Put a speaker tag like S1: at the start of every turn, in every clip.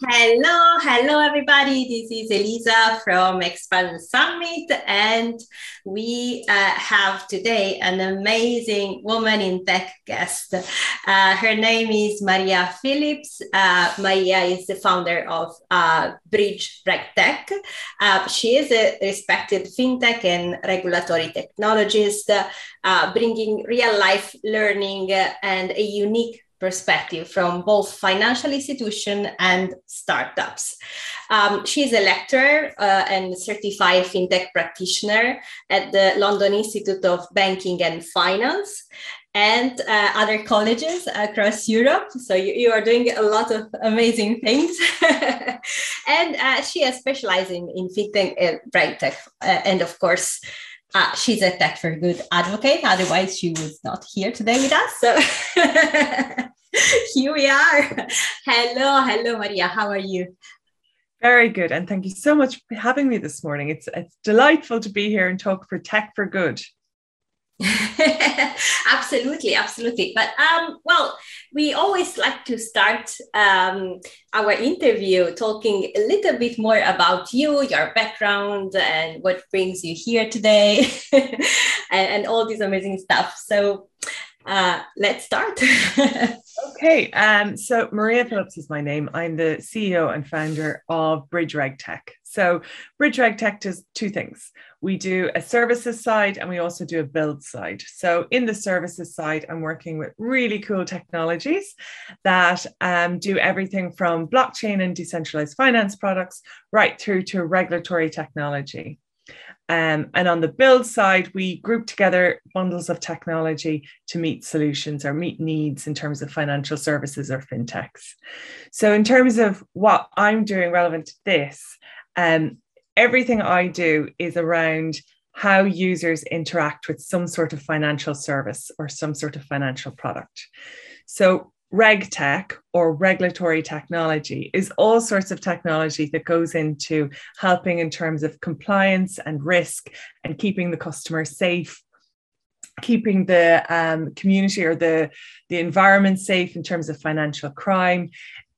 S1: Hello, hello, everybody. This is Elisa from Expand Summit, and we uh, have today an amazing woman in tech guest. Uh, her name is Maria Phillips. Uh, Maria is the founder of uh, Bridge RegTech. Uh, she is a respected fintech and regulatory technologist, uh, bringing real life learning and a unique perspective from both financial institution and startups. Um, she's a lecturer uh, and certified fintech practitioner at the London Institute of Banking and Finance and uh, other colleges across Europe. So you, you, are doing a lot of amazing things. and uh, she is specializing in fintech and RegTech. Uh, and of course, uh, she's a tech for good advocate. Otherwise, she was not here today with us. So here we are. Hello, hello, Maria. How are you?
S2: Very good, and thank you so much for having me this morning. It's it's delightful to be here and talk for tech for good.
S1: absolutely, absolutely. But um, well, we always like to start um, our interview talking a little bit more about you, your background, and what brings you here today, and, and, all this amazing stuff. So uh, let's start.
S2: okay, um, so Maria Phillips is my name. I'm the CEO and founder of Bridge RegTech. So Bridge RegTech does two things. We do a services side and we also do a build side. So in the services side, I'm working with really cool technologies that um, do everything from blockchain and decentralized finance products right through to regulatory technology. Um, and on the build side, we group together bundles of technology to meet solutions or meet needs in terms of financial services or fintechs. So, in terms of what I'm doing relevant to this, um, everything I do is around how users interact with some sort of financial service or some sort of financial product. So, reg tech or regulatory technology is all sorts of technology that goes into helping in terms of compliance and risk and keeping the customer safe keeping the um, community or the, the environment safe in terms of financial crime.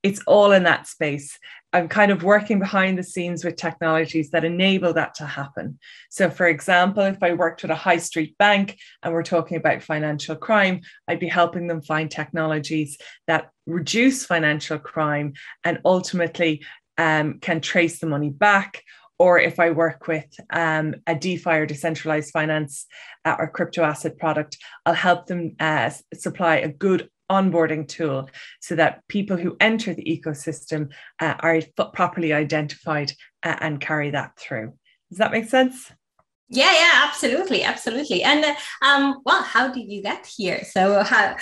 S2: It's all in that space I'm kind of working behind the scenes with technologies that enable that to happen. So, for example, if I worked with a high street bank and we're talking about financial crime, I'd be helping them find technologies that reduce financial crime and ultimately um, can trace the money back. Or if I work with um, a DeFi or decentralized finance uh, or crypto asset product, I'll help them uh, supply a good onboarding tool so that people who enter the ecosystem uh, are properly identified uh, and carry that through. Does that make sense?
S1: Yeah, yeah, absolutely, absolutely. And uh, um, well, how did you get here? So how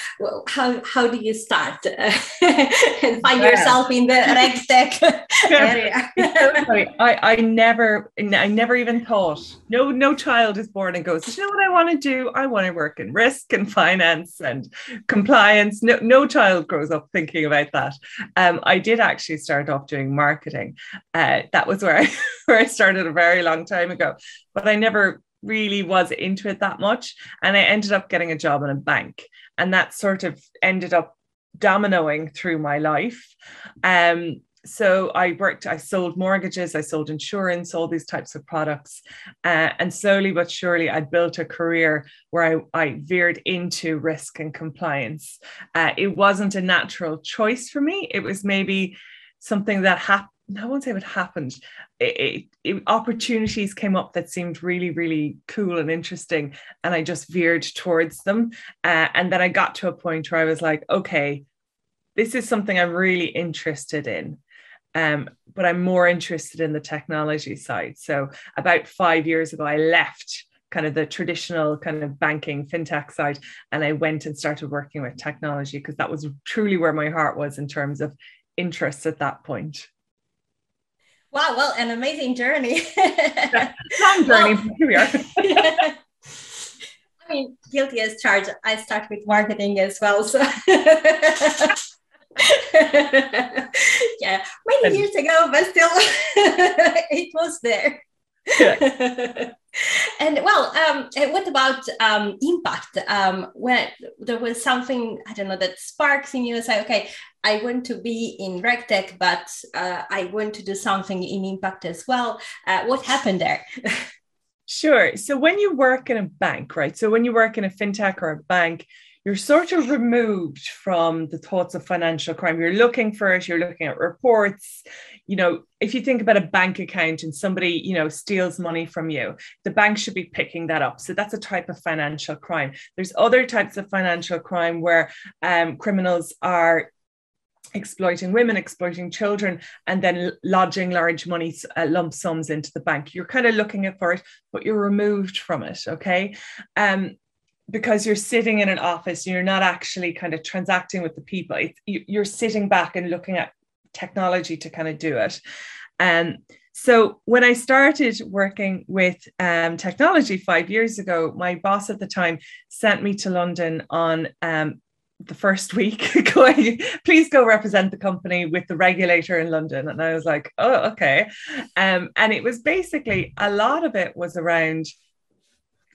S1: how how do you start uh, and find yeah. yourself in the reg tech area?
S2: I I never I never even thought. No no child is born and goes. You know what I want to do? I want to work in risk and finance and compliance. No no child grows up thinking about that. Um, I did actually start off doing marketing. Uh, that was where I where I started a very long time ago but I never really was into it that much. And I ended up getting a job in a bank. And that sort of ended up dominoing through my life. Um, so I worked, I sold mortgages, I sold insurance, all these types of products. Uh, and slowly but surely, I built a career where I, I veered into risk and compliance. Uh, it wasn't a natural choice for me. It was maybe something that happened I won't say what happened. It, it, it, opportunities came up that seemed really, really cool and interesting, and I just veered towards them. Uh, and then I got to a point where I was like, okay, this is something I'm really interested in. Um, but I'm more interested in the technology side. So about five years ago, I left kind of the traditional kind of banking fintech side and I went and started working with technology because that was truly where my heart was in terms of interest at that point.
S1: Wow, well, an amazing journey.
S2: Long journey, well, here we are.
S1: I mean, guilty as charged. I start with marketing as well. So yeah, many years ago, but still it was there. Yeah. and well, um, what about um, impact? Um, when there was something I don't know that sparks in you, say, okay, I want to be in RegTech, but uh, I want to do something in impact as well. Uh, what happened there?
S2: Sure. So when you work in a bank, right? So when you work in a fintech or a bank, you're sort of removed from the thoughts of financial crime. You're looking for it, you're looking at reports. You know, if you think about a bank account and somebody, you know, steals money from you, the bank should be picking that up. So that's a type of financial crime. There's other types of financial crime where um, criminals are exploiting women, exploiting children, and then lodging large money uh, lump sums into the bank. You're kind of looking at for it, but you're removed from it. Okay. Um, because you're sitting in an office, you're not actually kind of transacting with the people. It's, you're sitting back and looking at technology to kind of do it. Um, so when I started working with um, technology five years ago, my boss at the time sent me to London on um, the first week going, please go represent the company with the regulator in London. And I was like, oh, okay. Um, and it was basically a lot of it was around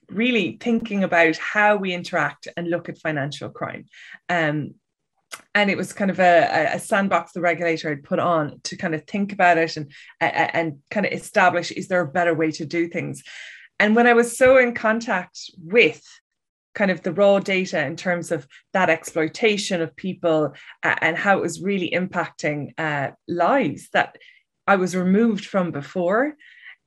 S2: really thinking about how we interact and look at financial crime. Um, and it was kind of a, a, sandbox the regulator had put on to kind of think about it and, and kind of establish is there a better way to do things. And when I was so in contact with kind of the raw data in terms of that exploitation of people and how it was really impacting uh, lives that I was removed from before,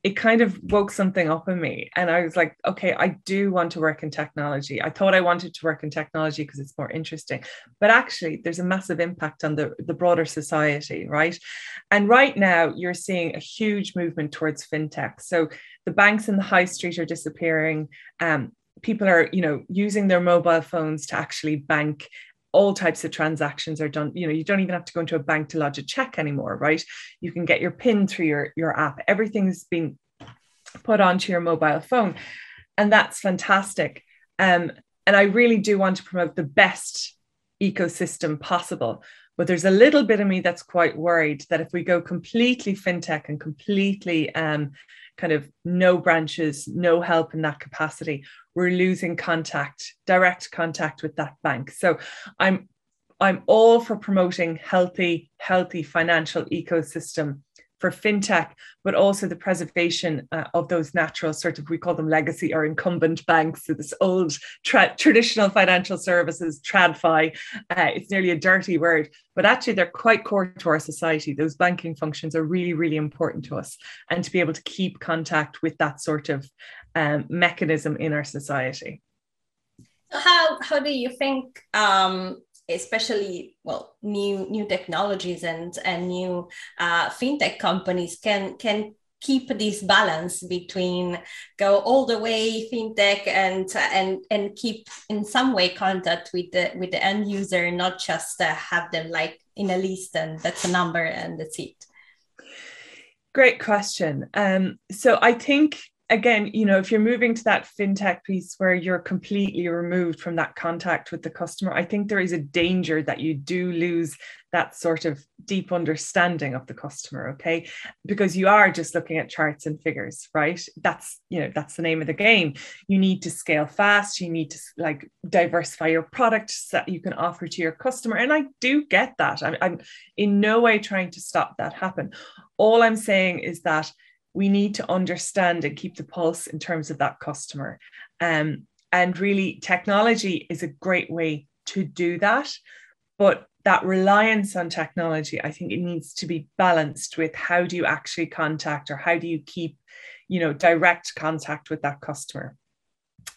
S2: it kind of woke something up in me. And I was like, okay, I do want to work in technology. I thought I wanted to work in technology because it's more interesting. But actually, there's a massive impact on the, the broader society, right? And right now, you're seeing a huge movement towards fintech. So the banks in the high street are disappearing. Um, people are you know using their mobile phones to actually bank. All types of transactions are done you know you don't even have to go into a bank to lodge a check anymore right? You can get your pin through your your app. Everything's been put onto your mobile phone and that's fantastic. Um, and i really do want to promote the best ecosystem possible. But there's a little bit of me that's quite worried that if we go completely fintech and completely um, kind of no branches, no help in that capacity, we're losing contact, direct contact with that bank. So I'm I'm all for promoting healthy, healthy financial ecosystem for fintech, but also the preservation uh, of those natural sort of, we call them legacy or incumbent banks. So this old tra- traditional financial services, TradFi, uh, it's nearly a dirty word, but actually they're quite core to our society. Those banking functions are really, really important to us. And to be able to keep contact with that sort of um, mechanism in our society.
S1: So how, how do you think um, especially well new new technologies and and new uh, fintech companies can can keep this balance between go all the way fintech and and and keep in some way contact with the with the end user not just uh, have them like in a list and that's a number and that's it.
S2: Great question. Um, so i think again, you know, if you're moving to that fintech piece where you're completely removed from that contact with the customer, I think there is a danger that you do lose that sort of deep understanding of the customer, okay? Because you are just looking at charts and figures, right? That's, you know, that's the name of the game. You need to scale fast, you need to like diversify your products that you can offer to your customer. And I do get that. I'm, I'm in no way trying to stop that happen. All I'm saying is that we need to understand and keep the pulse in terms of that customer. Um, and really, technology is a great way to do that. But that reliance on technology, I think it needs to be balanced with how do you actually contact or how do you keep, you know, direct contact with that customer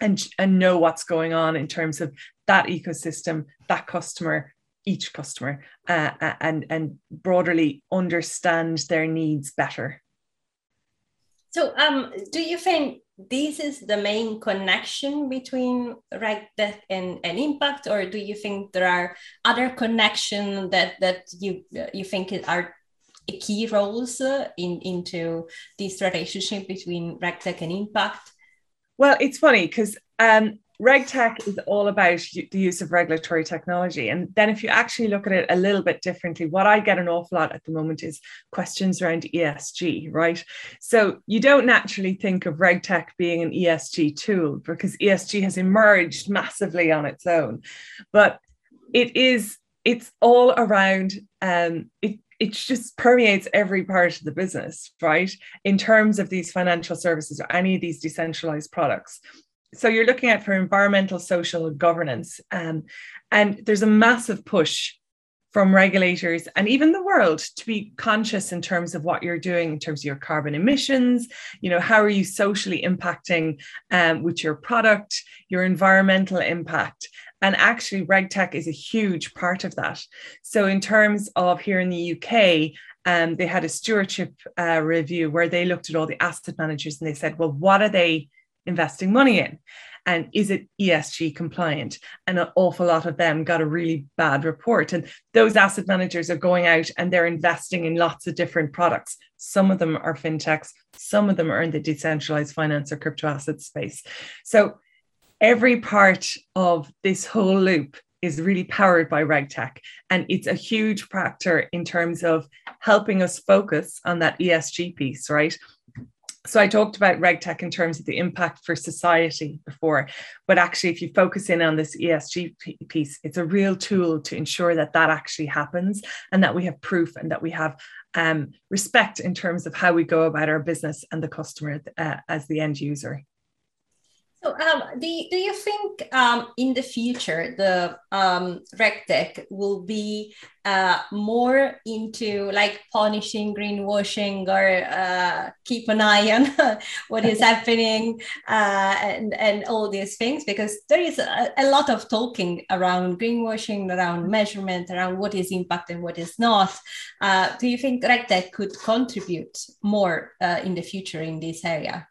S2: and, and know what's going on in terms of that ecosystem, that customer, each customer, uh, and, and broadly understand their needs better.
S1: So, um, do you think this is the main connection between RegTech and, and impact, or do you think there are other connections that that you you think are key roles uh, in into this relationship between RegTech and impact?
S2: Well, it's funny because um, RegTech is all about the use of regulatory technology. And then, if you actually look at it a little bit differently, what I get an awful lot at the moment is questions around ESG, right? So, you don't naturally think of RegTech being an ESG tool because ESG has emerged massively on its own. But it is it's all around um, it it just permeates every part of the business, right? In terms of these financial services or any of these decentralized products. So you're looking at for environmental, social, governance. Um, and there's a massive push from regulators and even the world to be conscious in terms of what you're doing in terms of your carbon emissions you know how are you socially impacting um, with your product your environmental impact and actually, RegTech is a huge part of that. So, in terms of here in the UK, um, they had a stewardship uh, review where they looked at all the asset managers and they said, well, what are they investing money in? And is it ESG compliant? And an awful lot of them got a really bad report. And those asset managers are going out and they're investing in lots of different products. Some of them are fintechs, some of them are in the decentralized finance or crypto asset space. So every part of this whole loop is really powered by RegTech. And it's a huge factor in terms of helping us focus on that ESG piece, right? So I talked about RegTech in terms of the impact for society before, but actually, if you focus in on this ESG piece, it's a real tool to ensure that that actually happens and that we have proof and that we have um, respect in terms of how we go about our business and the customer uh, as the end user.
S1: So, um, do, do you think um, in the future the um, RegTech will be uh, more into like punishing greenwashing or uh, keep an eye on what is happening uh, and, and all these things? Because there is a, a, lot of talking around greenwashing, around measurement, around what is impact and what is not. Uh, do you think RegTech could contribute more uh, in the future in this area?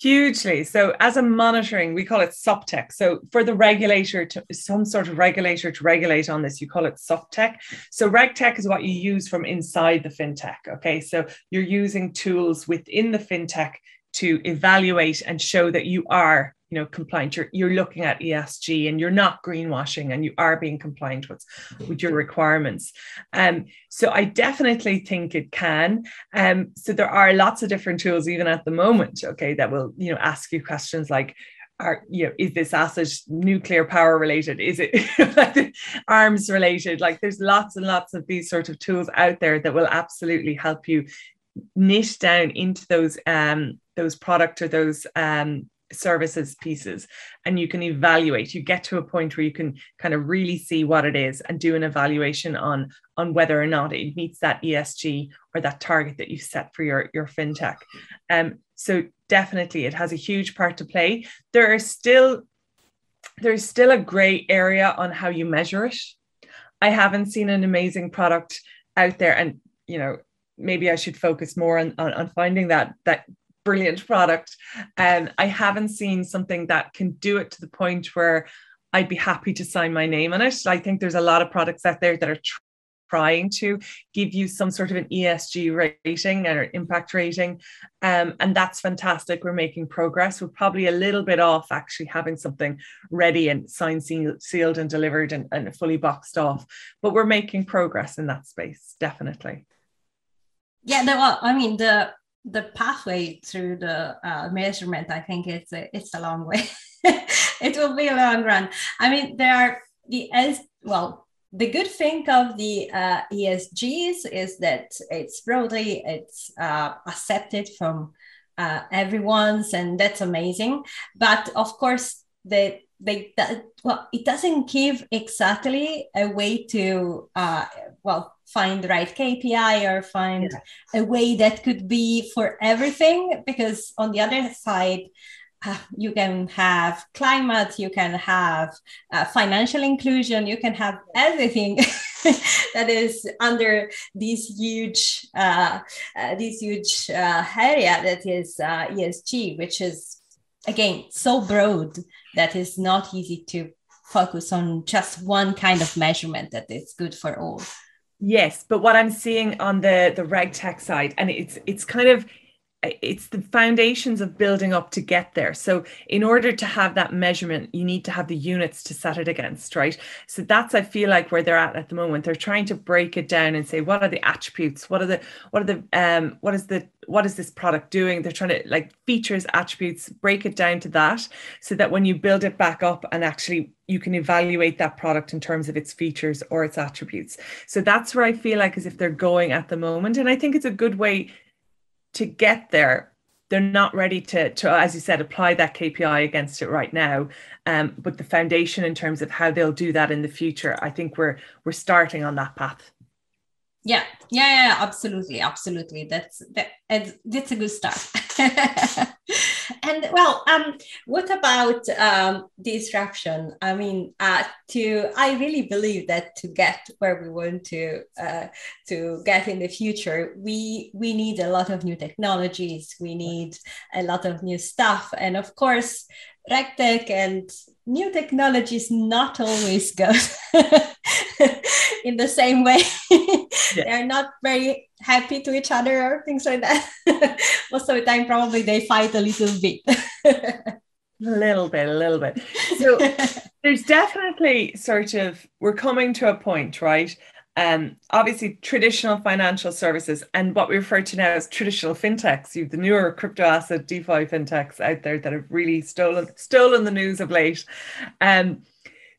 S2: Hugely. So, as a monitoring, we call it SupTech. So, for the regulator to some sort of regulator to regulate on this, you call it SupTech. So, RegTech is what you use from inside the fintech. Okay. So, you're using tools within the fintech to evaluate and show that you are you know compliant. You're, you're looking at esg and you're not greenwashing and you are being compliant with with your requirements. Um so i definitely think it can. Um so there are lots of different tools even at the moment okay that will you know ask you questions like are you know is this asset nuclear power related? Is it arms related? Like there's lots and lots of these sort of tools out there that will absolutely help you niche down into those um those product or those um services pieces and you can evaluate. You get to a point where you can kind of really see what it is and do an evaluation on on whether or not it meets that esg or that target that you set for your your fintech. Um so definitely it has a huge part to play. There are still there's still a gray area on how you measure it. I haven't seen an amazing product out there and you know maybe i should focus more on, on, on finding that that brilliant product. And I haven't seen something that can do it to the point where I'd be happy to sign my name on it. I think there's a lot of products out there that are tr- trying to give you some sort of an ESG rating or impact rating. Um, and that's fantastic. We're making progress. We're probably a little bit off actually having something ready and signed, sealed, and delivered and, and fully boxed off. But we're making progress in that space, definitely.
S1: Yeah, no, I mean, the the pathway through the uh, measurement, I think it's a, it's a long way. it will be a long run. I mean, there are the as well. The good thing of the uh, ESGs is that it's broadly it's uh, accepted from uh, everyone's, and that's amazing. But of course, the they well, it doesn't give exactly a way to uh, well find the right KPI or find yeah. a way that could be for everything. Because on the other side, uh, you can have climate, you can have uh, financial inclusion, you can have everything that is under this huge, uh, uh this huge uh, area that is uh, ESG, which is again so broad that is not easy to focus on just one kind of measurement that is good for all.
S2: Yes, but what I'm seeing on the the reg tech side, and it's it's kind of it's the foundations of building up to get there. So, in order to have that measurement, you need to have the units to set it against, right? So that's I feel like where they're at at the moment. They're trying to break it down and say what are the attributes, what are the what are the um what is the what is this product doing? They're trying to like features, attributes, break it down to that, so that when you build it back up and actually you can evaluate that product in terms of its features or its attributes. So that's where I feel like as if they're going at the moment, and I think it's a good way to get there they're not ready to, to as you said apply that kpi against it right now. Um, but the foundation in terms of how they'll do that in the future i think we're we're starting on that path.
S1: Yeah. Yeah, yeah absolutely. Absolutely. That's that that's a good start and well um what about um disruption i mean uh to i really believe that to get where we want to uh to get in the future we we need a lot of new technologies. We need a lot of new stuff. And of course regtech and new technologies not always go in the same way. yeah. They're not very happy to each other or things like that. Most of the time, probably they fight a little bit.
S2: a little bit, a little bit. So there's definitely sort of, we're coming to a point, right? Um, obviously, traditional financial services and what we refer to now as traditional fintechs. You have the newer crypto asset DeFi fintechs out there that have really stolen stolen the news of late. Um,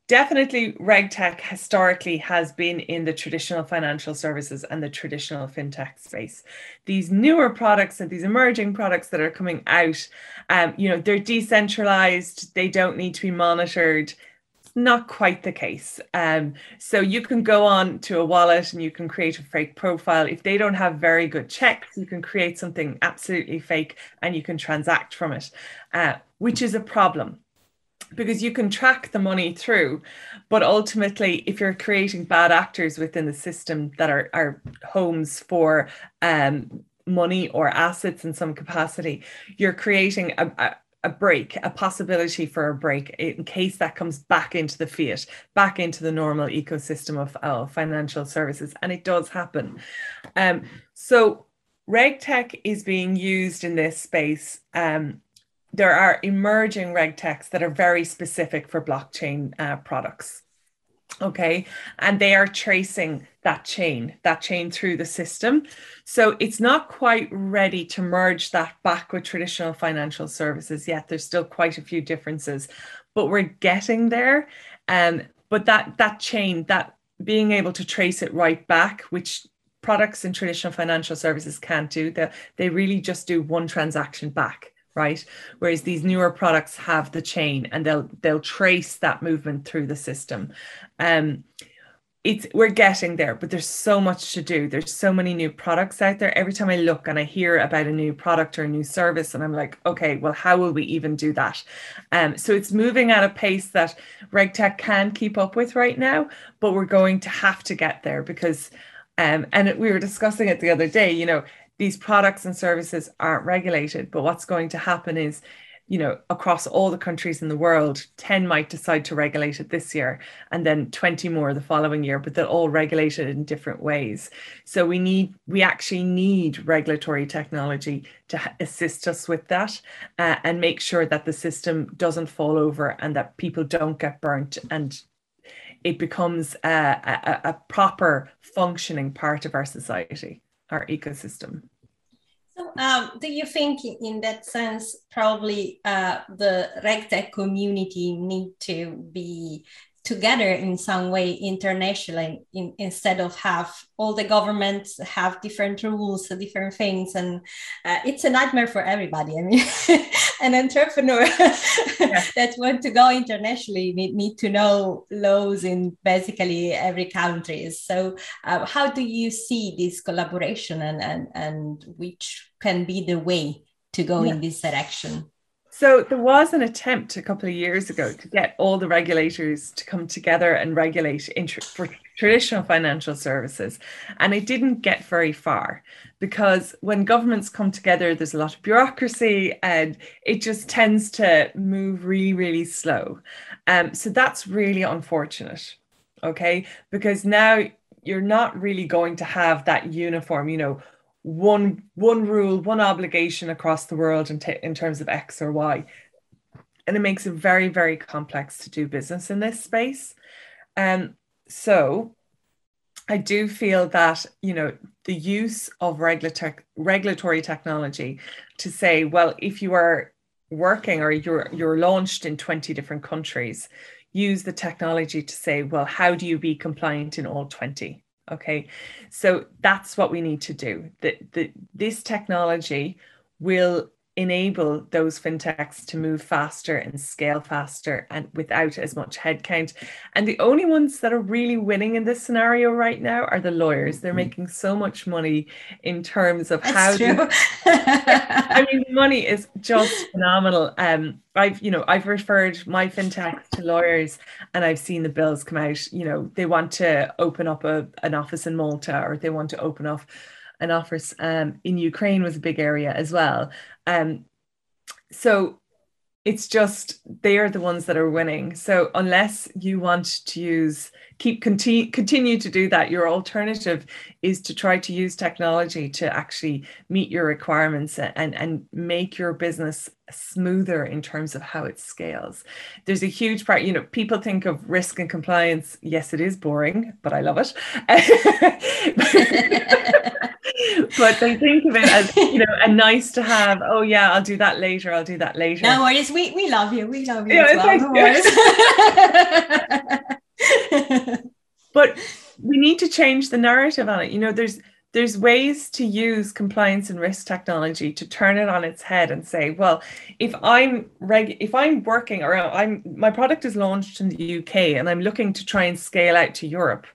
S2: definitely, RegTech historically has been in the traditional financial services and the traditional fintech space. These newer products and these emerging products that are coming out, um, you know, they're decentralized. They don't need to be monitored not quite the case. Um, so you can go on to a wallet and you can create a fake profile. If they don't have very good checks, you can create something absolutely fake and you can transact from it, uh, which is a problem because you can track the money through. But ultimately, if you're creating bad actors within the system that are, are homes for um, money or assets in some capacity, you're creating a, a break, a possibility for a break in case that comes back into the fiat, back into the normal ecosystem of uh, financial services. And it does happen. Um, so RegTech is being used in this space. Um, there are emerging RegTechs that are very specific for blockchain uh, products okay? And they are tracing that chain that chain through the system. So it's not quite ready to merge that back with traditional financial services yet. There's still quite a few differences but we're getting there. Um, but that that chain that being able to trace it right back which products in traditional financial services can't do that they really just do one transaction back right? Whereas these newer products have the chain and they'll they'll trace that movement through the system. Um it's we're getting there but there's so much to do. There's so many new products out there. Every time i look and i hear about a new product or a new service and i'm like okay well how will we even do that? Um so it's moving at a pace that regtech can keep up with right now but we're going to have to get there because um, and we were discussing it the other day you know these products and services aren't regulated. But what's going to happen is, you know, across all the countries in the world, 10 might decide to regulate it this year and then 20 more the following year, but they'll all regulate it in different ways. So we need, we actually need regulatory technology to assist us with that uh, and make sure that the system doesn't fall over and that people don't get burnt and it becomes a, a, a proper functioning part of our society, our ecosystem.
S1: So, um, do you think, in that sense, probably uh, the RegTech community need to be together in some way internationally in, instead of have all the governments have different rules different things and uh, it's a nightmare for everybody i mean an entrepreneur yeah. that want to go internationally need, need to know laws in basically every country so uh, how do you see this collaboration and, and and which can be the way to go yeah. in this direction
S2: so there was an attempt a couple of years ago to get all the regulators to come together and regulate inter- for traditional financial services. And it didn't get very far because when governments come together, there's a lot of bureaucracy and it just tends to move really, really slow. Um, so that's really unfortunate. Okay. Because now you're not really going to have that uniform, you know, one one rule, one obligation across the world in, t- in terms of X or Y. And it makes it very, very complex to do business in this space. Um, so I do feel that, you know, the use of regulatory regulatory technology to say, well, if you are working or you're you're launched in 20 different countries, use the technology to say, well, how do you be compliant in all 20? Okay. So that's what we need to do. The, this technology will enable those fintechs to move faster and scale faster and without as much headcount. And the only ones that are really winning in this scenario right now are the lawyers. They're mm-hmm. making so much money in terms of That's how I mean money is just phenomenal. Um I've you know I've referred my fintech to lawyers and I've seen the bills come out. You know, they want to open up a, an office in Malta or they want to open up an office um, in Ukraine was a big area as well. Um, so it's just they are the ones that are winning. So unless you want to use keep continue continue to do that, your alternative is to try to use technology to actually meet your requirements and and make your business smoother in terms of how it scales. There's a huge part, you know, people think of risk and compliance. Yes, it is boring, but I love it. but they think of it as you know a nice to have oh yeah i'll do that later i'll do that later.
S1: No worries we, we love you we love you yeah,
S2: well, but we need to change the narrative on it. You know there's there's ways to use compliance and risk technology to turn it on its head and say well if i'm reg if i'm working or i'm my product is launched in the uk and i'm looking to try and scale out to europe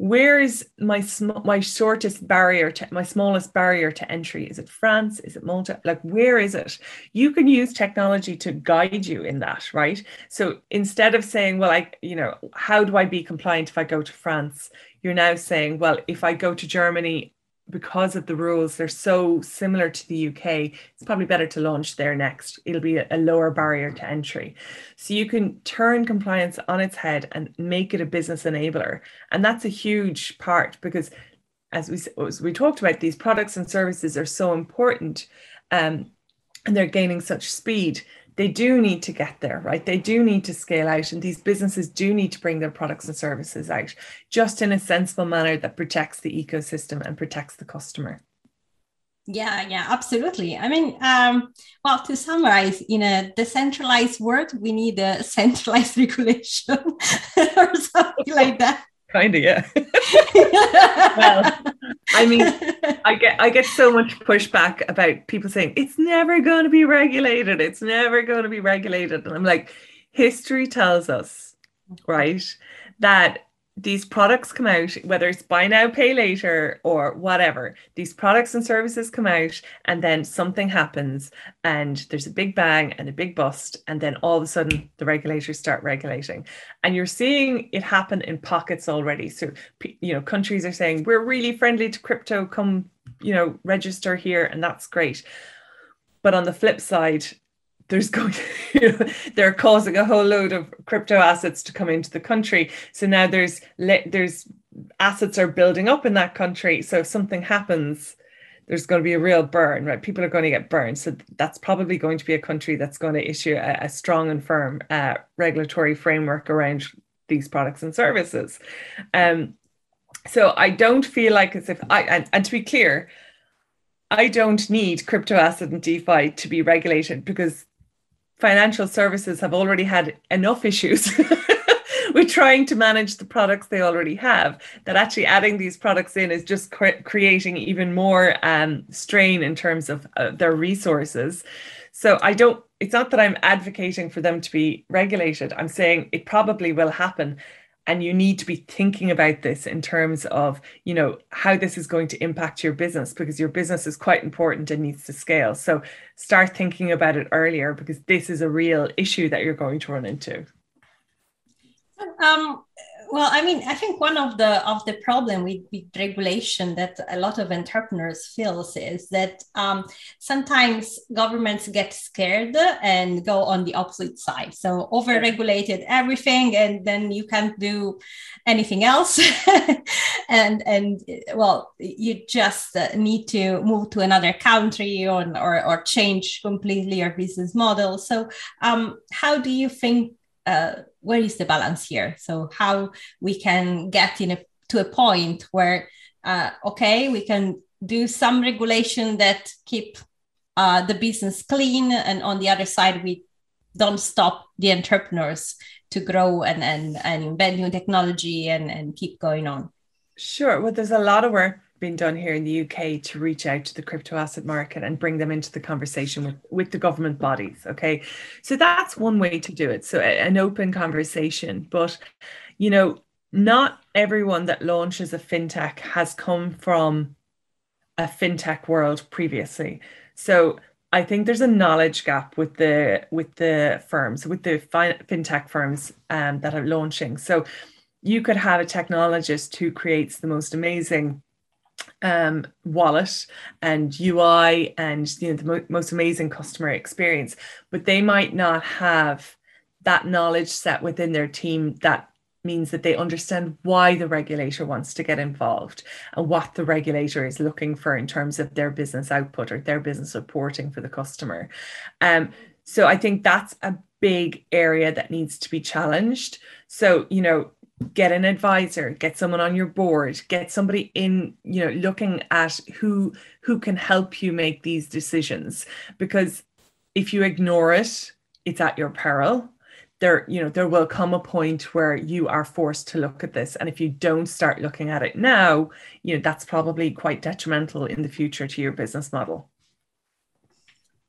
S2: where is my sm- my shortest barrier to my smallest barrier to entry? Is it france? Is it malta? Like where is it? You can use technology to guide you in that right? So instead of saying well i you know how do i be compliant if i go to france? You're now saying well if i go to germany because of the rules, they're so similar to the UK, it's probably better to launch there next. It'll be a, lower barrier to entry. So you can turn compliance on its head and make it a business enabler. And that's a huge part because as we, as we talked about, these products and services are so important um, and they're gaining such speed they do need to get there, right? They do need to scale out, and these businesses do need to bring their products and services out just in a sensible manner that protects the ecosystem and protects the customer.
S1: Yeah, yeah, absolutely. I mean, um, well, to summarize, in a decentralized world, we need a centralized regulation or something like that
S2: kind of yeah. Well i mean i get i get so much pushback about people saying it's never going to be regulated. It's never going to be regulated. And i'm like history tells us right that these products come out, whether it's buy now, pay later or whatever, these products and services come out, and then something happens, and there's a big bang and a big bust, and then all of a sudden the regulators start regulating. And you're seeing it happen in pockets already. So, you know, countries are saying, we're really friendly to crypto, come, you know, register here, and that's great. But on the flip side, there's going you know, they're causing a whole load of crypto assets to come into the country. So now there's there's assets are building up in that country. So if something happens there's going to be a real burn right? People are going to get burned. So that's probably going to be a country that's going to issue a, a strong and firm uh, regulatory framework around these products and services. Um, so i don't feel like as if i and, and to be clear I don't need crypto asset and DeFi to be regulated because financial services have already had enough issues with trying to manage the products they already have that actually adding these products in is just cre- creating even more um, strain in terms of uh, their resources. So i don't it's not that i'm advocating for them to be regulated. I'm saying it probably will happen and you need to be thinking about this in terms of you know how this is going to impact your business because your business is quite important and needs to scale. So start thinking about it earlier because this is a real issue that you're going to run into.
S1: Um, well, I mean, I think one of the of the problem with, with regulation that a lot of entrepreneurs feels is that um, sometimes governments get scared and go on the opposite side. So over-regulated everything, and then you can't do anything else. and and well, you just uh, need to move to another country or or, or change completely your business model. So, um, how do you think? Uh, where is the balance here? So how we can get in a, to a point where, uh, okay, we can do some regulation that keep uh, the business clean, and on the other side, we don't stop the entrepreneurs to grow and and, and invent new technology and, and keep going on.
S2: Sure. Well, there's a lot of work being done here in the UK to reach out to the crypto asset market and bring them into the conversation with, with the government bodies. Okay. So that's one way to do it. So an open conversation. But, you know, not everyone that launches a fintech has come from a fintech world previously. So I think there's a knowledge gap with the with the firms, with the fintech firms um, that are launching. So you could have a technologist who creates the most amazing um, wallet and UI and you know the mo- most amazing customer experience, but they might not have that knowledge set within their team that means that they understand why the regulator wants to get involved and what the regulator is looking for in terms of their business output or their business reporting for the customer. Um, so I think that's a big area that needs to be challenged. So, you know, get an advisor get someone on your board get somebody in you know looking at who who can help you make these decisions. Because if you ignore it it's at your peril. There you know there will come a point where you are forced to look at this. And if you don't start looking at it now you know that's probably quite detrimental in the future to your business model.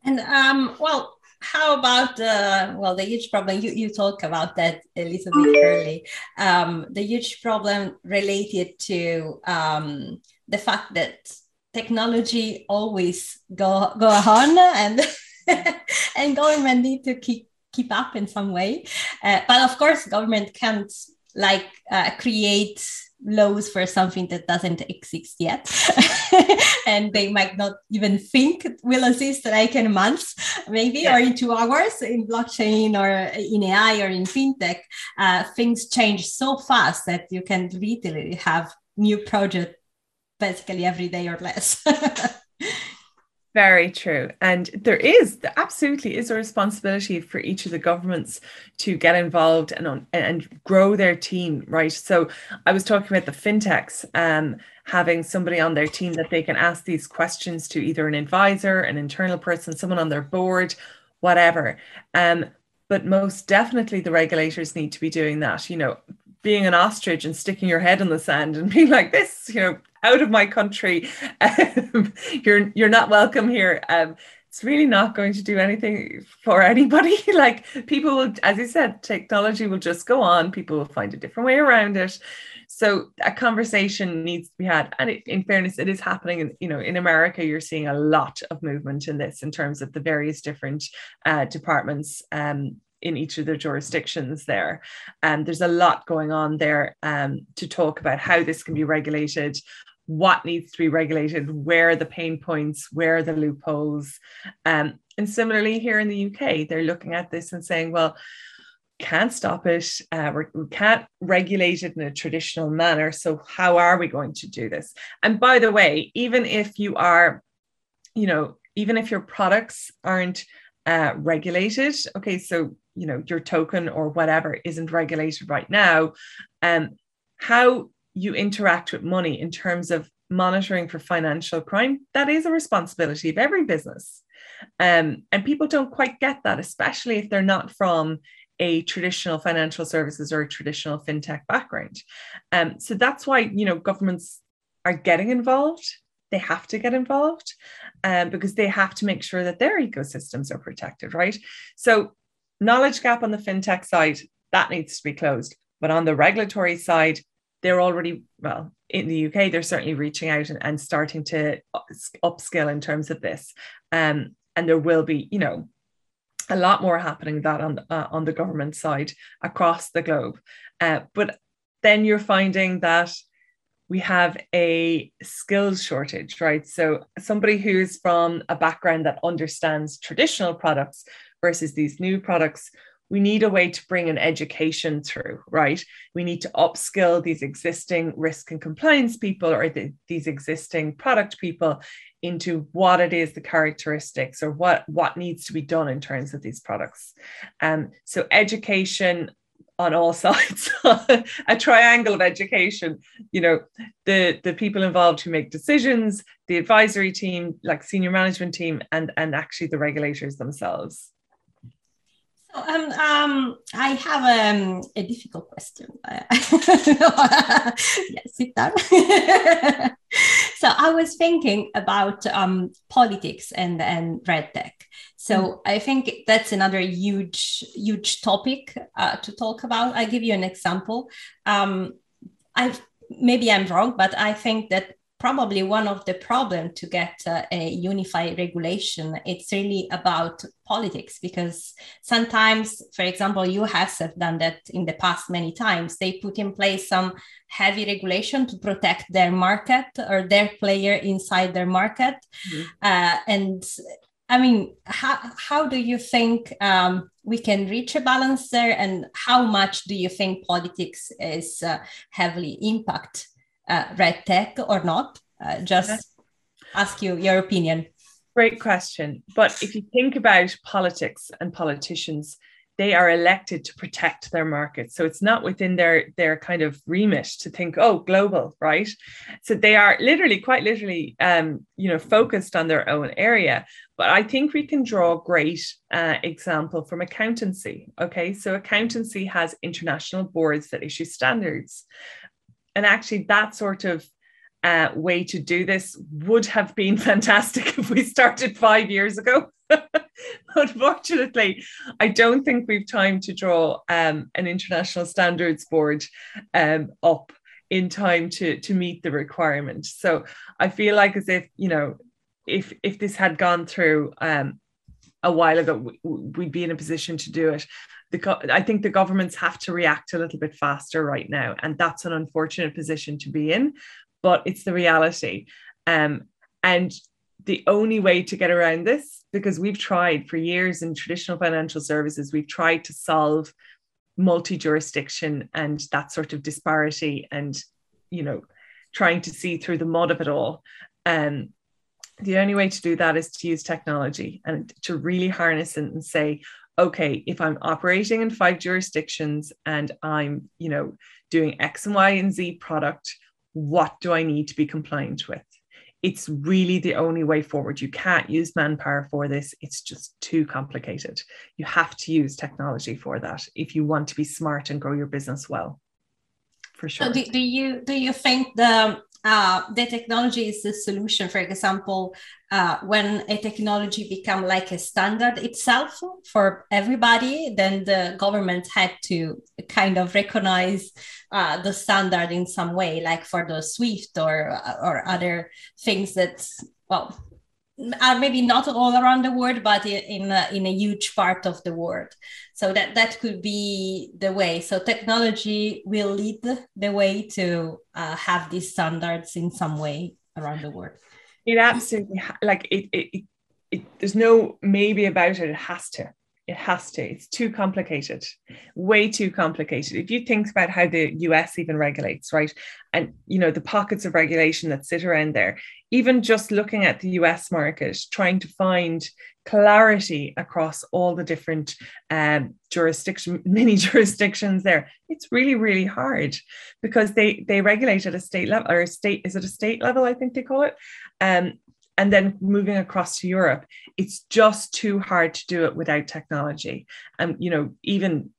S1: And um well how about the well the huge problem you, you talk about that a little bit early. Um, the huge problem related to um, the fact that technology always go go on and and government need to keep keep up in some way. Uh, but of course government can't like uh, create laws for something that doesn't exist yet. And they might not even think will exist like in months maybe yeah. or in two hours. In blockchain or in ai or in fintech uh, things change so fast that you can literally have new project basically every day or less
S2: Very true. And there is there absolutely is a responsibility for each of the governments to get involved and and grow their team, right? So I was talking about the fintechs um, having somebody on their team that they can ask these questions to either an advisor, an internal person, someone on their board, whatever. Um, but most definitely the regulators need to be doing that. You know, being an ostrich and sticking your head in the sand and being like this, you know, out of my country. Um, you're you're not welcome here. Um, it's really not going to do anything for anybody. like people will, as you said, technology will just go on. People will find a different way around it. So a conversation needs to be had. And it, in fairness, it is happening. In, you know, in America, you're seeing a lot of movement in this in terms of the various different uh, departments um, in each of their jurisdictions there. And um, there's a lot going on there um, to talk about how this can be regulated, what needs to be regulated, where are the pain points, where are the loopholes. Um, and similarly, here in the UK, they're looking at this and saying, well, can't stop it. Uh, we can't regulate it in a traditional manner. So, how are we going to do this? And by the way, even if you are, you know, even if your products aren't uh, regulated, okay, so you know your token or whatever isn't regulated right now, um, how you interact with money in terms of monitoring for financial crime, that is a responsibility of every business. Um, and people don't quite get that, especially if they're not from a traditional financial services or a traditional fintech background. Um, so that's why you know governments are getting involved. They have to get involved um, because they have to make sure that their ecosystems are protected, right? So knowledge gap on the fintech side that needs to be closed, but on the regulatory side, they're already well in the UK. They're certainly reaching out and, and starting to upskill in terms of this, um, and there will be, you know, a lot more happening that on uh, on the government side across the globe. Uh, but then you're finding that we have a skills shortage, right? So somebody who's from a background that understands traditional products versus these new products, we need a way to bring an education through, right? We need to upskill these existing risk and compliance people or the, these existing product people into what it is the characteristics or what what needs to be done in terms of these products. Um, so education on all sides. A triangle of education you know the the people involved who make decisions the advisory team like senior management team and and actually the regulators themselves.
S1: So um, um i have um, a difficult question. Yes sit down so i was thinking about um politics and and RegTech so mm. I think that's another huge, huge topic uh, to talk about. I give you an example. Um, I maybe I'm wrong, but I think that probably one of the problem to get uh, a unified regulation. It's really about politics because sometimes for example us have done that in the past many times. They put in place some heavy regulation to protect their market or their player inside their market. Mm-hmm. uh, and I mean, how, how do you think um, we can reach a balance there, and how much do you think politics is uh, heavily impact uh, RegTech or not? Uh, just ask you your opinion.
S2: Great question. But if you think about politics and politicians, they are elected to protect their market. So it's not within their their kind of remit to think, oh, global, right? So they are literally, quite literally, um, you know, focused on their own area. But I think we can draw a great uh, example from accountancy. Okay, so accountancy has international boards that issue standards, and actually that sort of uh, way to do this would have been fantastic if we started five years ago. Unfortunately, I don't think we've time to draw um, an international standards board um, up in time to, to meet the requirement. So I feel like as if, you know, if if this had gone through um, a while ago, we'd be in a position to do it. The, I think the governments have to react a little bit faster right now, and that's an unfortunate position to be in but it's the reality. Um, and the only way to get around this, because we've tried for years in traditional financial services, we've tried to solve multi jurisdiction and that sort of disparity and, you know, trying to see through the mud of it all. Um, the only way to do that is to use technology and to really harness it and say, okay, if I'm operating in five jurisdictions and I'm, you know, doing X and Y and Z product, what do I need to be compliant with? It's really the only way forward. You can't use manpower for this. It's just too complicated. You have to use technology for that if you want to be smart and grow your business well. For sure.
S1: So do, do you do you think the uh, the technology is the solution. For example, uh, when a technology become like a standard itself for everybody, then the government had to kind of recognize uh, the standard in some way, like for the Swift or or other things that well are maybe not all around the world, but in a, in a huge part of the world. So that that could be the way. So technology will lead the way to uh, have these standards in some way around the world.
S2: It absolutely like it, it, it, it. There's no maybe about it. It has to. It has to. It's too complicated, way too complicated. If you think about how the US even regulates, right? And you know, the pockets of regulation that sit around there, even just looking at the US market, trying to find clarity across all the different um, jurisdiction, many jurisdictions there, it's really, really hard because they they regulate at a state level or a state, is it a state level? I think they call it. Um, and then moving across to Europe, it's just too hard to do it without technology. And you know, even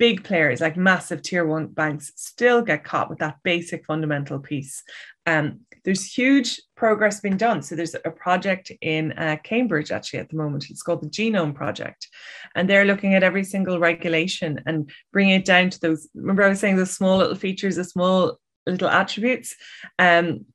S2: big players like massive tier one banks still get caught with that basic fundamental piece. Um, there's huge progress being done. So there's a project in uh, Cambridge actually at the moment. It's called the Genome Project, and they're looking at every single regulation and bringing it down to those. Remember, I was saying those small little features, the small little attributes. Um,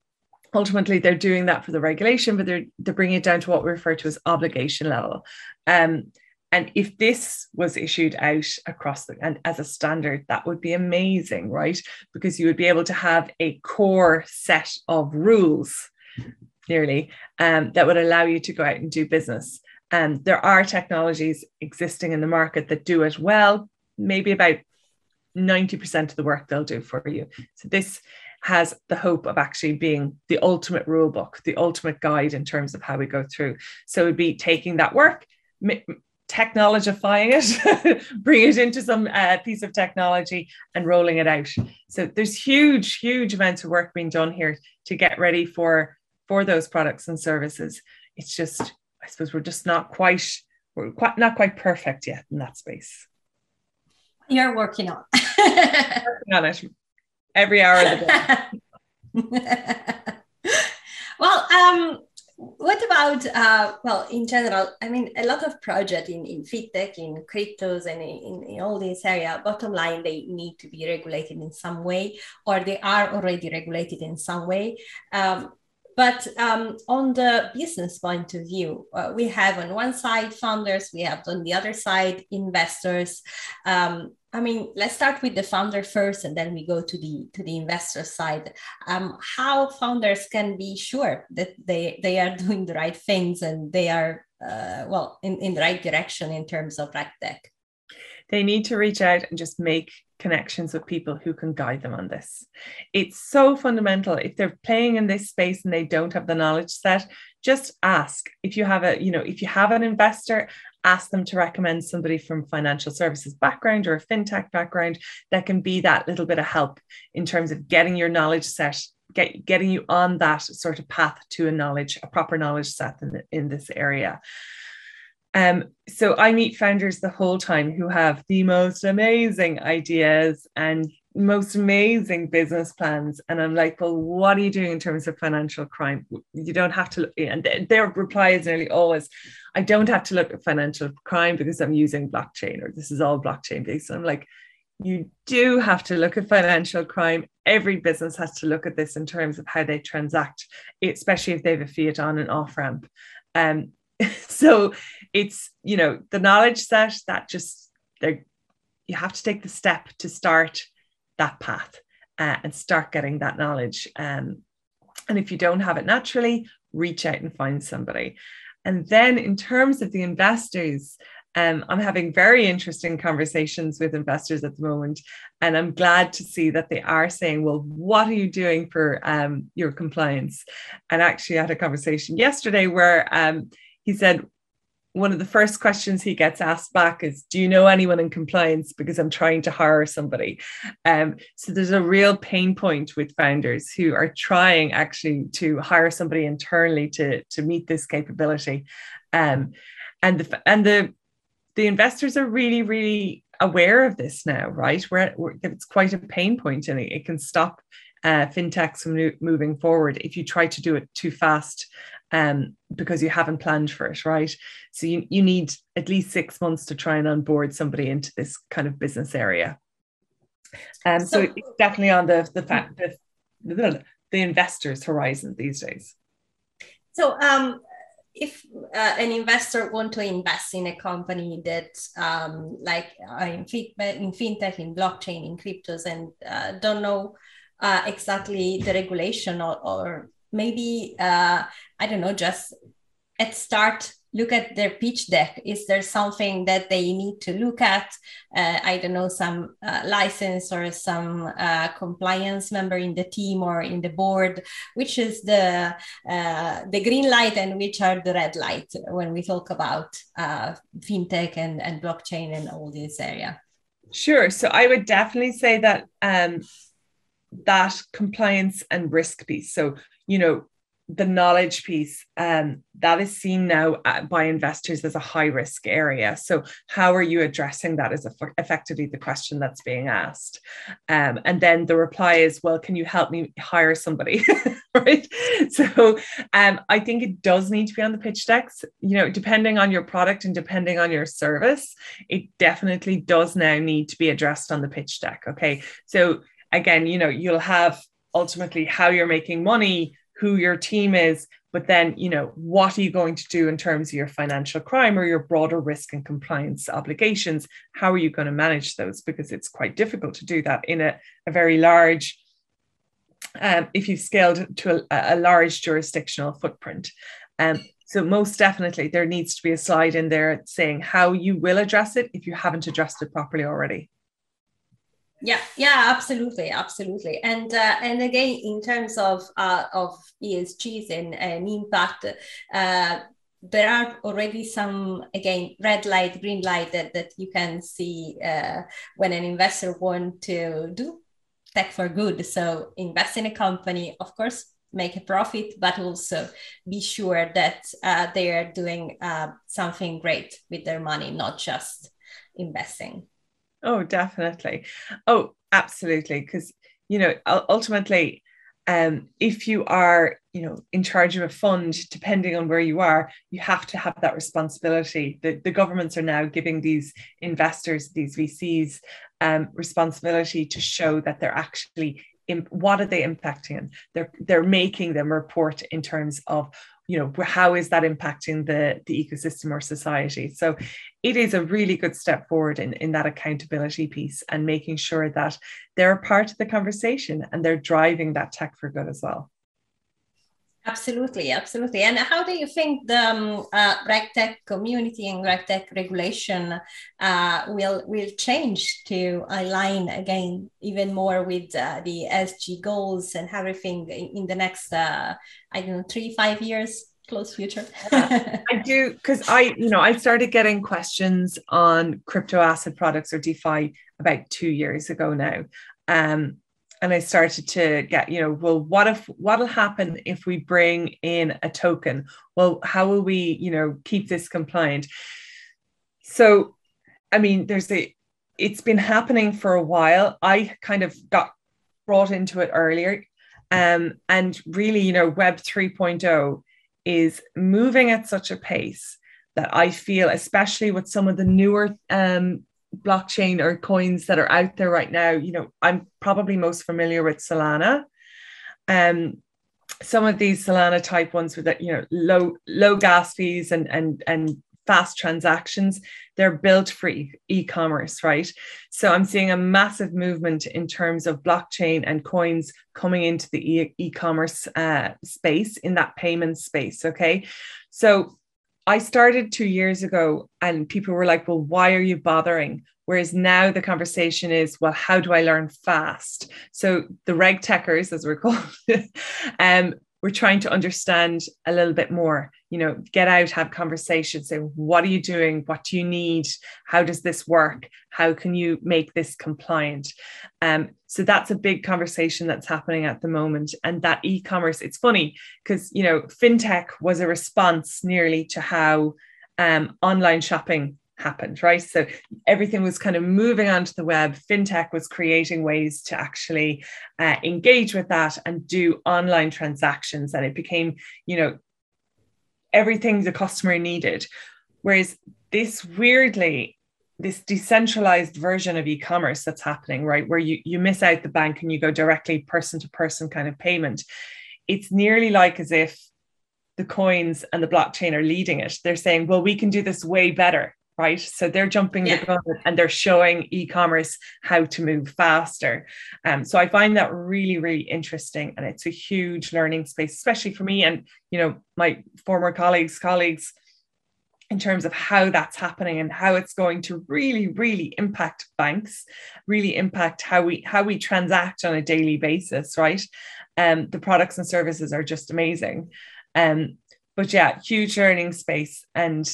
S2: ultimately, they're doing that for the regulation, but they're they're bringing it down to what we refer to as obligation level. Um, and if this was issued out across the and as a standard, that would be amazing, right? Because you would be able to have a core set of rules, nearly, um, that would allow you to go out and do business. And um, there are technologies existing in the market that do it well, maybe about 90% of the work they'll do for you. So this has the hope of actually being the ultimate rule book, the ultimate guide in terms of how we go through. So it'd be taking that work, technologifying it, bring it into some uh, piece of technology and rolling it out. So there's huge, huge amounts of work being done here to get ready for for those products and services. It's just, I suppose, we're just not quite, we're quite not quite perfect yet in that space.
S1: You're working on.
S2: working on it every hour of the
S1: day. well, um, what about uh, well in general i mean a lot of projects in, in fintech in cryptos and in, in all this area bottom line they need to be regulated in some way or they are already regulated in some way um, but um, on the business point of view, uh, we have on one side founders, we have on the other side investors. Um, I mean, let's start with the founder first, and then we go to the to the investor side. Um, how founders can be sure that they they are doing the right things and they are uh, well in, in the right direction in terms of right tech.
S2: They need to reach out and just make connections with people who can guide them on this. It's so fundamental. If they're playing in this space and they don't have the knowledge set, just ask. If you have a, you know, if you have an investor ask them to recommend somebody from financial services background or a fintech background that can be that little bit of help in terms of getting your knowledge set get, getting you on that sort of path to a knowledge a proper knowledge set in, in this area. Um, so I meet founders the whole time who have the most amazing ideas and most amazing business plans. And I'm like, well, what are you doing in terms of financial crime? You don't have to look, and their reply is nearly always, I don't have to look at financial crime because I'm using blockchain or this is all blockchain based. I'm like, you do have to look at financial crime. Every business has to look at this in terms of how they transact, especially if they have a fiat on and off ramp. Um, so it's, you know, the knowledge set that just, they you have to take the step to start that path uh, and start getting that knowledge. Um, and if you don't have it naturally, reach out and find somebody. And then, in terms of the investors, um, I'm having very interesting conversations with investors at the moment. And I'm glad to see that they are saying, well, what are you doing for um, your compliance? And actually, I had a conversation yesterday where um, he said, one of the first questions he gets asked back is do you know anyone in compliance? Because i'm trying to hire somebody. Um, so there's a real pain point with founders who are trying actually to hire somebody internally to to meet this capability. Um, and the and the the investors are really really aware of this now right where it's quite a pain point and it, it can stop uh, fintechs from moving forward if you try to do it too fast um, because you haven't planned for it, right? So you, you need at least six months to try and onboard somebody into this kind of business area. Um, so, so it's definitely on the the fact that the, the investors' horizon these days.
S1: So um, if uh, an investor want to invest in a company that um, like uh, in, in fintech, in blockchain, in cryptos, and uh, don't know uh, exactly the regulation or, or maybe uh, I don't know, just at start look at their pitch deck. Is there something that they need to look at? Uh, i don't know some uh, license or some uh, compliance member in the team or in the board which is the uh, the green light and which are the red light when we talk about uh, fintech and, and blockchain and all this area.
S2: Sure. So i would definitely say that um, that compliance and risk piece. So you know the knowledge piece um, that is seen now uh, by investors as a high risk area. So, how are you addressing that? Is effectively the question that's being asked. Um, and then the reply is, well, can you help me hire somebody? right. So, um, I think it does need to be on the pitch decks. You know, depending on your product and depending on your service, it definitely does now need to be addressed on the pitch deck. Okay. So, again, you know, you'll have ultimately how you're making money who your team is, but then, you know, what are you going to do in terms of your financial crime or your broader risk and compliance obligations? How are you going to manage those? Because it's quite difficult to do that in a, a very large, um, if you've scaled to a, a large jurisdictional footprint. Um, so most definitely there needs to be a slide in there saying how you will address it if you haven't addressed it properly already
S1: yeah yeah absolutely absolutely. And uh, and again in terms of uh, of esgs and, and impact uh, there are already some again red light green light that, that you can see uh, when an investor want to do tech for good. So invest in a company of course make a profit but also be sure that uh, they are doing uh, something great with their money not just investing
S2: Oh, definitely. Oh, absolutely. Because, you know, ultimately, um, if you are, you know, in charge of a fund, depending on where you are, you have to have that responsibility. The, the governments are now giving these investors, these VCs, um, responsibility to show that they're actually what are they impacting? They're they're making them report in terms of you know how is that impacting the the ecosystem or society? So it is a really good step forward in, in that accountability piece and making sure that they're a part of the conversation and they're driving that tech for good as well
S1: Absolutely, absolutely. And how do you think the um, uh, RegTech community and RegTech regulation uh, will will change to align again even more with uh, the SG goals and everything in, the next uh, I don't know three five years? close future
S2: i do because i you know i started getting questions on crypto asset products or defi about two years ago now um, and I started to get, you know, well, what if what'll happen if we bring in a token? Well, how will we, you know, keep this compliant? So, I mean, there's a it's been happening for a while. I kind of got brought into it earlier. Um, and really, you know, Web 3.0 is moving at such a pace that I feel, especially with some of the newer um, blockchain or coins that are out there right now, you know, I'm probably most familiar with Solana. Um, some of these Solana type ones with you know, low low gas fees and and and fast transactions, they're built for e- commerce right? So I'm seeing a massive movement in terms of blockchain and coins coming into the e- e-commerce uh, space in that payment space. Okay, so I started two years ago and people were like, well, why are you bothering? Whereas now the conversation is, well, how do I learn fast? So the reg techers, as we're called, um, we're trying to understand a little bit more you know get out have conversations say what are you doing? What do you need? How does this work? How can you make this compliant? Um, so that's a big conversation that's happening at the moment. And that e-commerce it's funny because you know fintech was a response nearly to how um, online shopping happened, right? So everything was kind of moving onto the web. FinTech was creating ways to actually uh, engage with that and do online transactions. And it became, you know, everything the customer needed. Whereas this weirdly, this decentralized version of e-commerce that's happening, right, where you, you miss out the bank and you go directly person to person kind of payment, it's nearly like as if the coins and the blockchain are leading it. They're saying, well, we can do this way better right? So they're jumping yeah. the gun and they're showing e-commerce how to move faster. Um, so I find that really, really interesting, and it's a huge learning space, especially for me and you know my former colleagues, colleagues. In terms of how that's happening and how it's going to really, really impact banks, really impact how we how we transact on a daily basis, right? Um, the products and services are just amazing. Um, but yeah, huge learning space and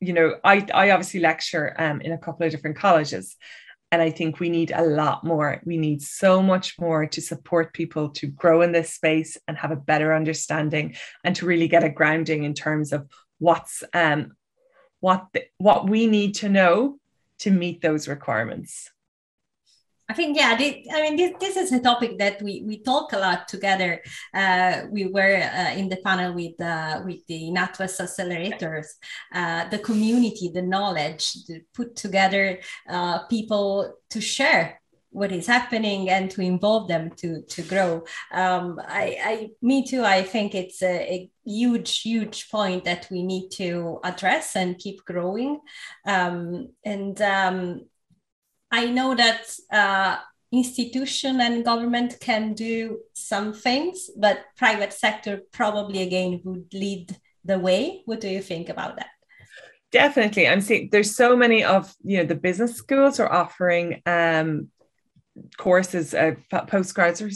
S2: you know, I, I obviously lecture um, in a couple of different colleges. And I think we need a lot more. We need so much more to support people to grow in this space and have a better understanding and to really get a grounding in terms of what's um, what the, what we need to know to meet those requirements.
S1: I think yeah. This, I mean, this, this is a topic that we, we talk a lot together. Uh, we were uh, in the panel with uh, with the NatWest accelerators, uh, the community, the knowledge, to put together uh, people to share what is happening and to involve them to to grow. Um, I, I, me too. I think it's a, a, huge, huge point that we need to address and keep growing. Um, and um, I know that uh, institution and government can do some things, but private sector probably again would lead the way. What do you think about that?
S2: Definitely. I'm seeing there's so many of you know the business schools are offering um, courses, uh, postgrads or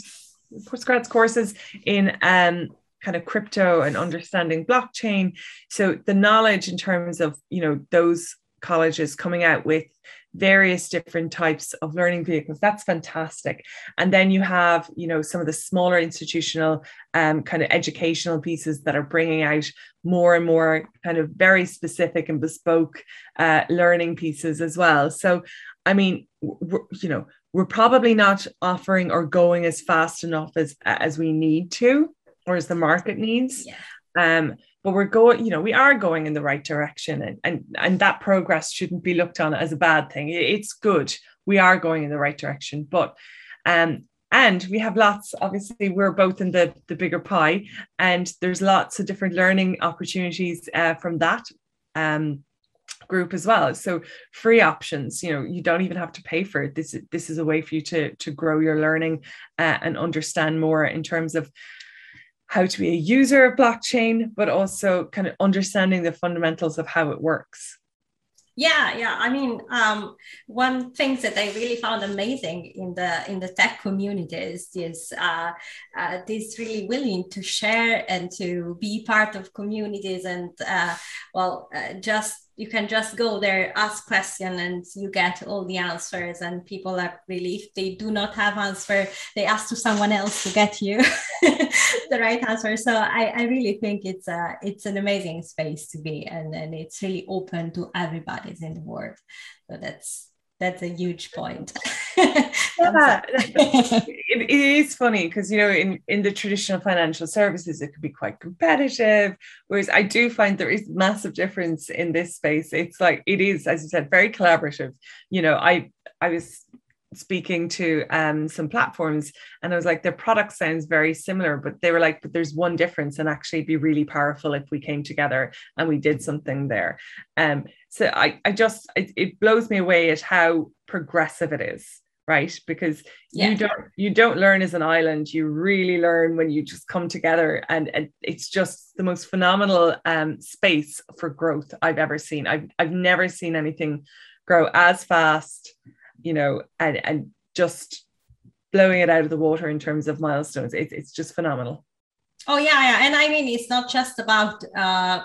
S2: postgrads courses in um, kind of crypto and understanding blockchain. So the knowledge in terms of you know those colleges coming out with various different types of learning vehicles. That's fantastic. And then you have you know some of the smaller institutional um, kind of educational pieces that are bringing out more and more kind of very specific and bespoke uh, learning pieces as well. So i mean you know we're probably not offering or going as fast enough as as we need to or as the market needs. Yeah. um but we're going you know we are going in the right direction and and, and that progress shouldn't be looked on as a bad thing. It's good. We are going in the right direction but um and we have lots obviously we're both in the the bigger pie and there's lots of different learning opportunities uh, from that um group as well. So free options you know you don't even have to pay for it. This this is a way for you to to grow your learning uh, and understand more in terms of how to be a user of blockchain, but also kind of understanding the fundamentals of how it works.
S1: Yeah, yeah. I mean, um, one thing that I really found amazing in the in the tech communities is uh, uh, this really willing to share and to be part of communities and uh, well, uh, just you can just go there ask question and you get all the answers and people are if they do not have answer. They ask to someone else to get you the right answer. So I, I really think it's a it's an amazing space to be and, and it's really open to everybody's in the world. So that's that's a huge point.
S2: yeah, it, it is funny because you know in in the traditional financial services it could be quite competitive, whereas I do find there is massive difference in this space. It's like it is, as you said, very collaborative. You know, I I was speaking to um, some platforms and I was like, their product sounds very similar, but they were like, but there's one difference and actually be really powerful if we came together and we did something there. Um, so I, I just, it, it blows me away at how progressive it is right because yeah. you don't you don't learn as an island you really learn when you just come together and, and it's just the most phenomenal um, space for growth i've ever seen I've, I've never seen anything grow as fast you know, and and just blowing it out of the water in terms of milestones. It's it's just phenomenal.
S1: Oh yeah, yeah, and I mean it's not just about uh,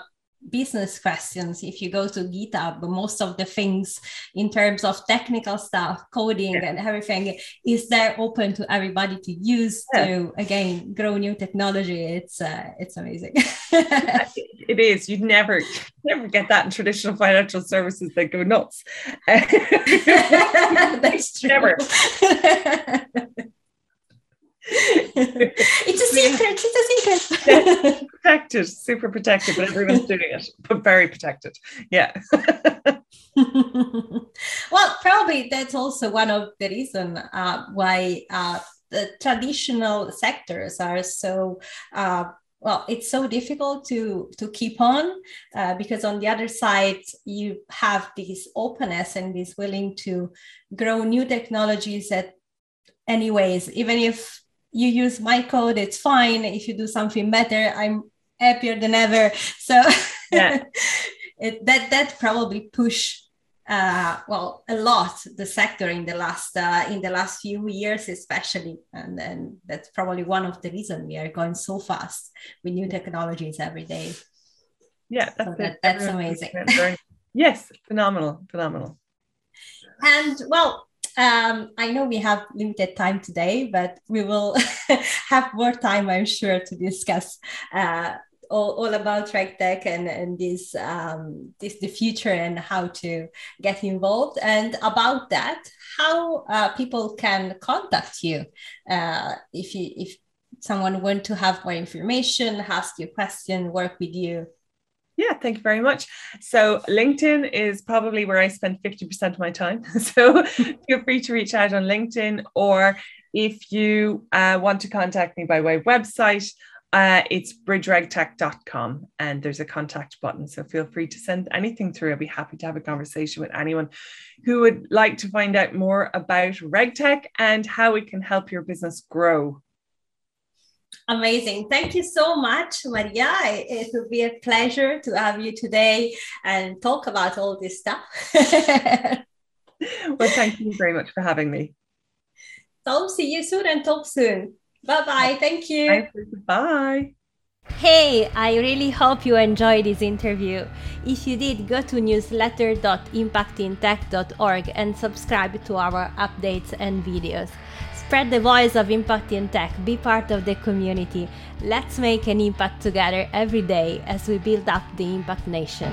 S1: business questions if you go to github most of the things in terms of technical stuff coding yeah. and everything is there open to everybody to use yeah. to again grow new technology. It's uh, it's amazing.
S2: It is. You'd never never get that in traditional financial services they go nuts.
S1: That's true. Never it's a secret. It's a secret.
S2: protected, super protected, but everyone's doing it, but very protected. Yeah.
S1: well, probably that's also one of the reason uh, why uh, the traditional sectors are so. Uh, well, it's so difficult to to keep on uh, because on the other side you have this openness and this willing to grow new technologies that anyways even if you use my code it's fine. If you do something better i'm happier than ever. So yeah. it, that that probably push uh, well a lot the sector in the last uh, in the last few years especially. And then that's probably one of the reasons we are going so fast with new technologies every day.
S2: Yeah that's,
S1: so that, that's amazing.
S2: yes phenomenal phenomenal.
S1: And well um, I know we have limited time today, but we will have more time, I'm sure, to discuss uh, all, all about RegTech and, and this, um, this the future and how to get involved. And about that, how uh, people can contact you uh, if you if someone want to have more information, ask you a question, work with you.
S2: Yeah, thank you very much. So, LinkedIn is probably where I spend 50% of my time. So, feel free to reach out on LinkedIn, or if you uh, want to contact me by way of website, uh, it's bridgeregtech.com and there's a contact button. So feel free to send anything through. I'll be happy to have a conversation with anyone who would like to find out more about RegTech and how it can help your business grow.
S1: Amazing. Thank you so much, Maria. It will be a pleasure to have you today and talk about all this stuff.
S2: well, thank you very much for having me.
S1: So, see you soon and talk soon. Bye bye. Thank you.
S2: Bye.
S1: Hey, I really hope you enjoyed this interview. If you did, go to newsletter.impactintech.org and subscribe to our updates and videos. Spread the voice of Impact in Tech, be part of the community. Let's make an impact together every day as we build up the Impact Nation.